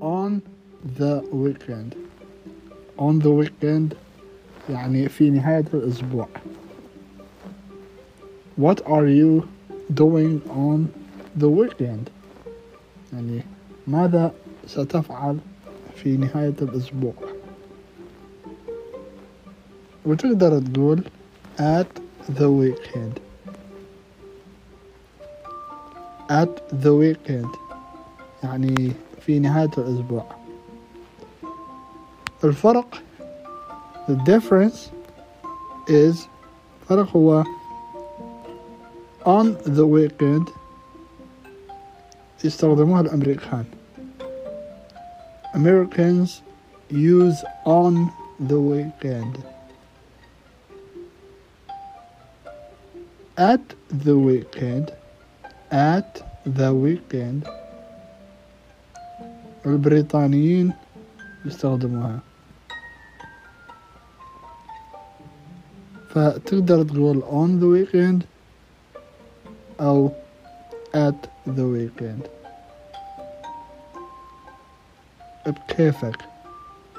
on the weekend on the weekend يعني في نهاية الأسبوع What are you doing on the weekend يعني ماذا ستفعل في نهاية الأسبوع وتقدر تقول at the weekend at the weekend يعني في نهاية الأسبوع الفرق the difference is فرق هو on the weekend يستخدموها الأمريكان Americans use on the weekend at the weekend at the weekend البريطانيين يستخدموها. فتقدر تقول on the weekend أو at the weekend. بكيفك.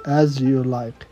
As you like.